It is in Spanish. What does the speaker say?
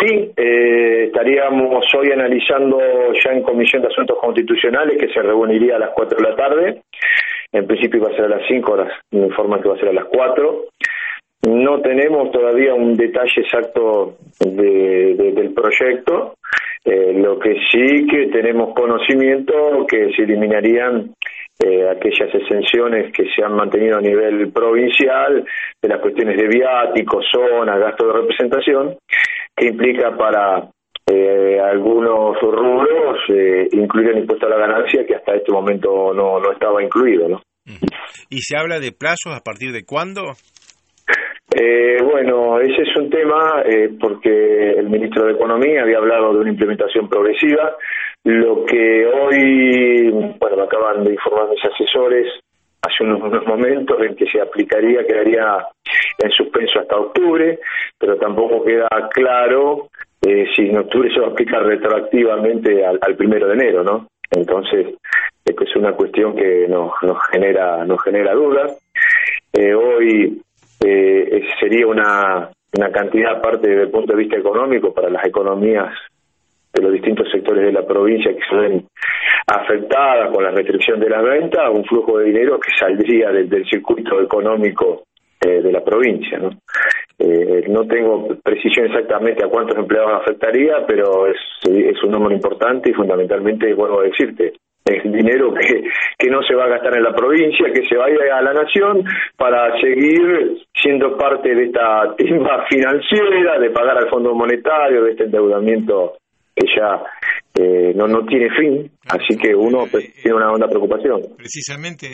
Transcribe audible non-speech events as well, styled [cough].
sí, eh, estaríamos hoy analizando ya en Comisión de Asuntos Constitucionales, que se reuniría a las 4 de la tarde. En principio iba a ser a las 5 horas, me informan que va a ser a las 4. No tenemos todavía un detalle exacto del proyecto, eh, lo que sí que tenemos conocimiento que se eliminarían eh, aquellas exenciones que se han mantenido a nivel provincial de las cuestiones de viáticos, zona, gasto de representación, que implica para eh, algunos rubros eh, incluir el impuesto a la ganancia que hasta este momento no, no estaba incluido. ¿no? ¿Y se habla de plazos a partir de cuándo? Eh, bueno, ese es un tema eh, porque el ministro de Economía había hablado de una implementación progresiva. Lo que hoy, bueno, me acaban de informar mis asesores hace unos, unos momentos en que se aplicaría, quedaría en suspenso hasta octubre, pero tampoco queda claro eh, si en octubre se va a aplicar retroactivamente al, primero de enero, ¿no? Entonces, es una cuestión que nos, nos genera nos genera dudas. Eh, hoy eh, sería una, una cantidad aparte desde el punto de vista económico para las economías de los distintos sectores de la provincia que se ven afectadas con la restricción de la venta, un flujo de dinero que saldría del, del circuito económico eh, de la provincia. ¿no? Eh, no tengo precisión exactamente a cuántos empleados afectaría, pero es, es un número importante y fundamentalmente, vuelvo a decirte, es dinero que, que no se va a gastar en la provincia, que se vaya a la nación para seguir siendo parte de esta timba [laughs] financiera, de pagar al Fondo Monetario, de este endeudamiento que ya eh, no, no tiene fin, así que uno pues, tiene una honda preocupación. Precisamente